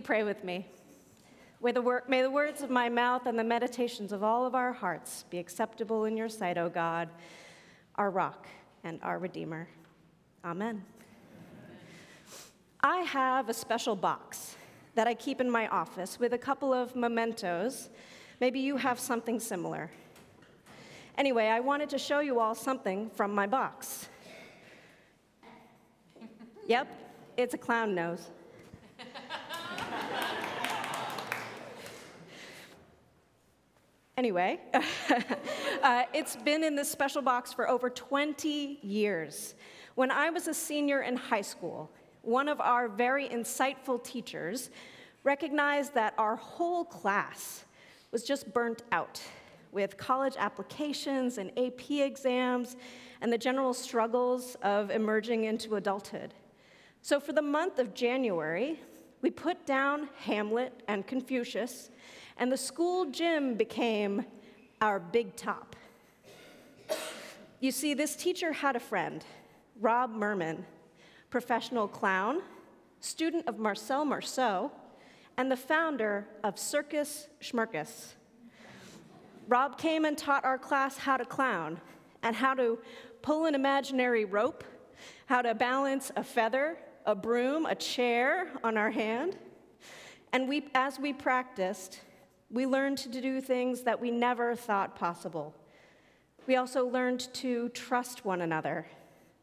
pray with me? May the, wor- may the words of my mouth and the meditations of all of our hearts be acceptable in your sight, O God, our rock and our Redeemer. Amen. I have a special box that I keep in my office with a couple of mementos. Maybe you have something similar. Anyway, I wanted to show you all something from my box. Yep, it's a clown nose. Anyway, uh, it's been in this special box for over 20 years. When I was a senior in high school, one of our very insightful teachers recognized that our whole class was just burnt out with college applications and AP exams and the general struggles of emerging into adulthood. So, for the month of January, we put down Hamlet and Confucius and the school gym became our big top. You see, this teacher had a friend, Rob Mermin, professional clown, student of Marcel Marceau, and the founder of Circus Smirkus. Rob came and taught our class how to clown and how to pull an imaginary rope, how to balance a feather, a broom, a chair on our hand. And we, as we practiced, we learned to do things that we never thought possible. We also learned to trust one another,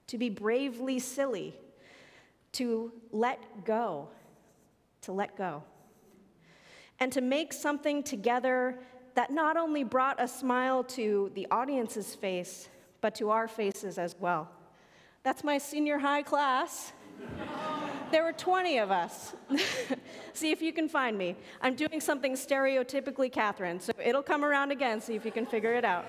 to be bravely silly, to let go, to let go, and to make something together that not only brought a smile to the audience's face, but to our faces as well. That's my senior high class. There were 20 of us. see if you can find me. I'm doing something stereotypically Catherine, so it'll come around again, see if you can figure it out.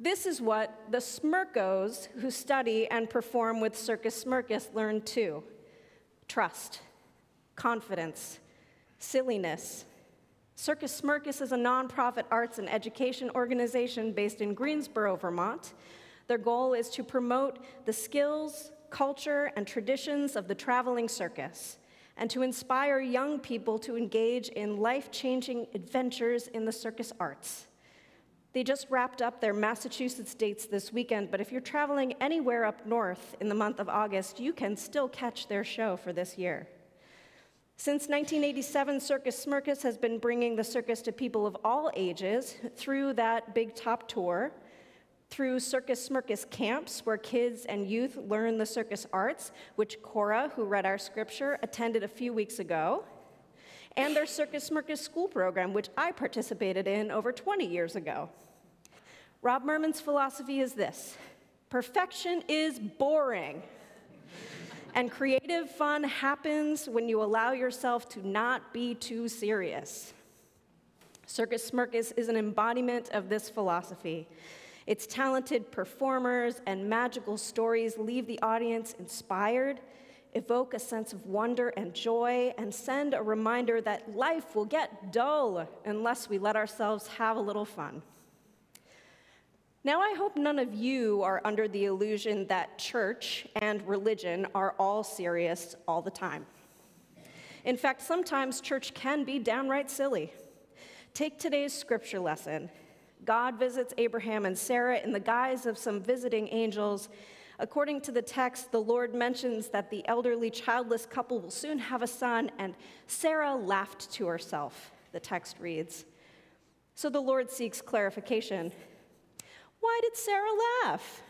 This is what the Smirkos who study and perform with Circus Smirkus learn too trust, confidence, silliness. Circus Smirkus is a nonprofit arts and education organization based in Greensboro, Vermont. Their goal is to promote the skills, culture, and traditions of the traveling circus, and to inspire young people to engage in life changing adventures in the circus arts. They just wrapped up their Massachusetts dates this weekend, but if you're traveling anywhere up north in the month of August, you can still catch their show for this year. Since 1987, Circus Smirkus has been bringing the circus to people of all ages through that Big Top tour, through Circus Smirkus camps, where kids and youth learn the circus arts, which Cora, who read our scripture, attended a few weeks ago, and their Circus Smirkus school program, which I participated in over 20 years ago. Rob Mermin's philosophy is this perfection is boring. and creative fun happens when you allow yourself to not be too serious. Circus Smirkus is an embodiment of this philosophy. Its talented performers and magical stories leave the audience inspired, evoke a sense of wonder and joy, and send a reminder that life will get dull unless we let ourselves have a little fun. Now, I hope none of you are under the illusion that church and religion are all serious all the time. In fact, sometimes church can be downright silly. Take today's scripture lesson. God visits Abraham and Sarah in the guise of some visiting angels. According to the text, the Lord mentions that the elderly childless couple will soon have a son, and Sarah laughed to herself, the text reads. So the Lord seeks clarification. Why did Sarah laugh?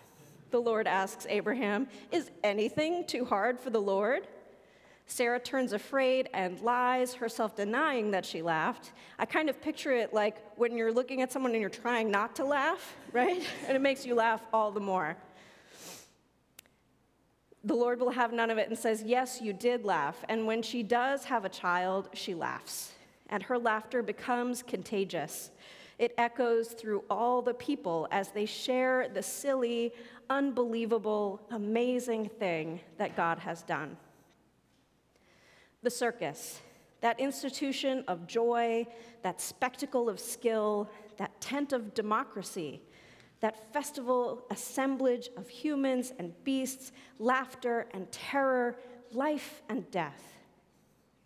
The Lord asks Abraham, Is anything too hard for the Lord? Sarah turns afraid and lies, herself denying that she laughed. I kind of picture it like when you're looking at someone and you're trying not to laugh, right? and it makes you laugh all the more. The Lord will have none of it and says, Yes, you did laugh. And when she does have a child, she laughs. And her laughter becomes contagious. It echoes through all the people as they share the silly, unbelievable, amazing thing that God has done the circus, that institution of joy, that spectacle of skill, that tent of democracy, that festival assemblage of humans and beasts, laughter and terror, life and death,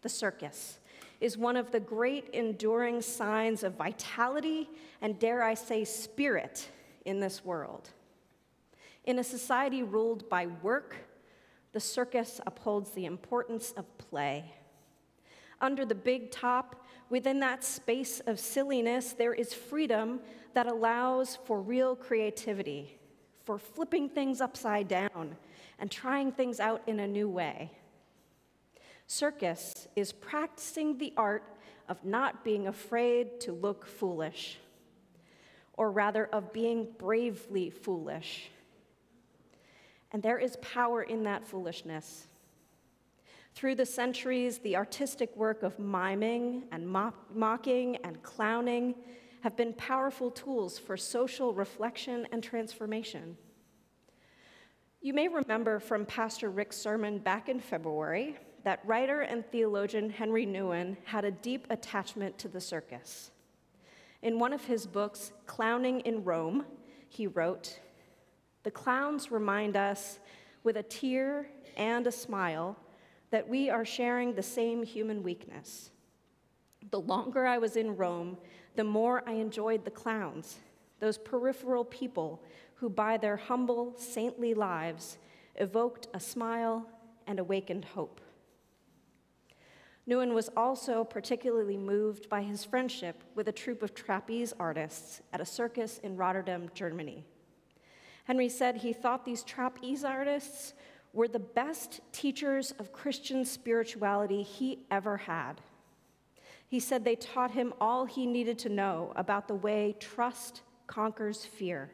the circus, is one of the great enduring signs of vitality and, dare I say, spirit in this world. In a society ruled by work, the circus upholds the importance of play. Under the big top, within that space of silliness, there is freedom that allows for real creativity, for flipping things upside down and trying things out in a new way. Circus is practicing the art of not being afraid to look foolish, or rather, of being bravely foolish. And there is power in that foolishness. Through the centuries, the artistic work of miming and mocking and clowning have been powerful tools for social reflection and transformation. You may remember from Pastor Rick's sermon back in February that writer and theologian Henri Nouwen had a deep attachment to the circus. In one of his books, Clowning in Rome, he wrote, The clowns remind us with a tear and a smile that we are sharing the same human weakness. The longer I was in Rome, the more I enjoyed the clowns, those peripheral people who, by their humble, saintly lives, evoked a smile and awakened hope. Nouwen was also particularly moved by his friendship with a troupe of trapeze artists at a circus in Rotterdam, Germany. Henri said he thought these trapeze artists were the best teachers of Christian spirituality he ever had. He said they taught him all he needed to know about the way trust conquers fear.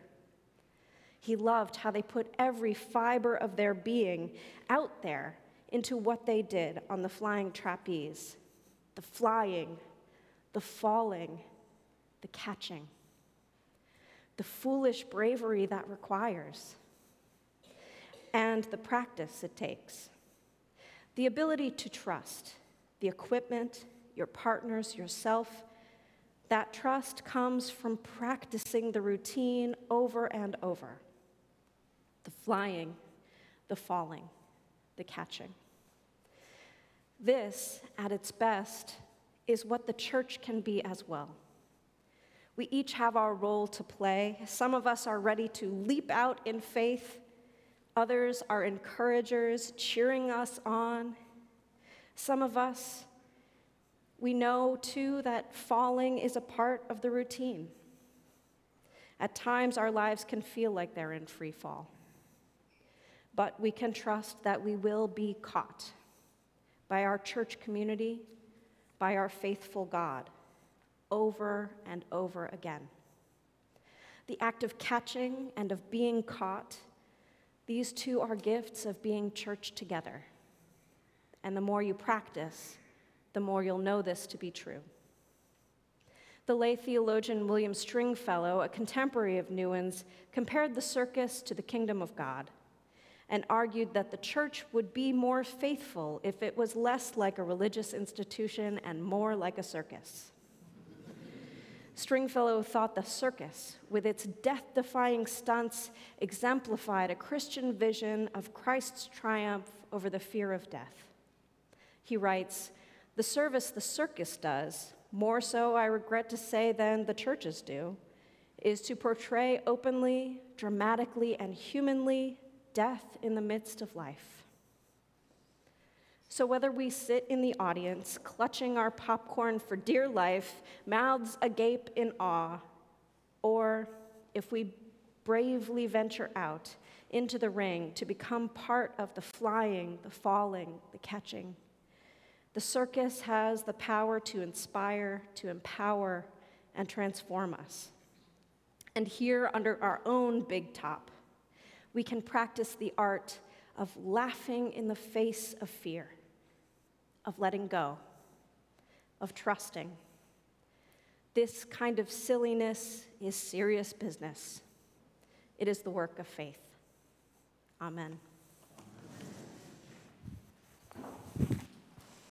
He loved how they put every fiber of their being out there into what they did on the flying trapeze the flying, the falling, the catching, the foolish bravery that requires, and the practice it takes. The ability to trust, the equipment, your partners, yourself. That trust comes from practicing the routine over and over the flying, the falling, the catching. This, at its best, is what the church can be as well. We each have our role to play. Some of us are ready to leap out in faith, others are encouragers, cheering us on. Some of us, we know too that falling is a part of the routine. At times, our lives can feel like they're in free fall but we can trust that we will be caught by our church community, by our faithful God, over and over again. The act of catching and of being caught, these two are gifts of being church together. And the more you practice, the more you'll know this to be true. The lay theologian William Stringfellow, a contemporary of Nouwen's, compared the circus to the kingdom of God and argued that the church would be more faithful if it was less like a religious institution and more like a circus. Stringfellow thought the circus, with its death defying stunts, exemplified a Christian vision of Christ's triumph over the fear of death. He writes The service the circus does, more so, I regret to say, than the churches do, is to portray openly, dramatically, and humanly death in the midst of life. So, whether we sit in the audience, clutching our popcorn for dear life, mouths agape in awe, or if we bravely venture out into the ring to become part of the flying, the falling, the catching, the circus has the power to inspire, to empower, and transform us. And here, under our own big top, we can practice the art of laughing in the face of fear, of letting go, of trusting. This kind of silliness is serious business. It is the work of faith. Amen.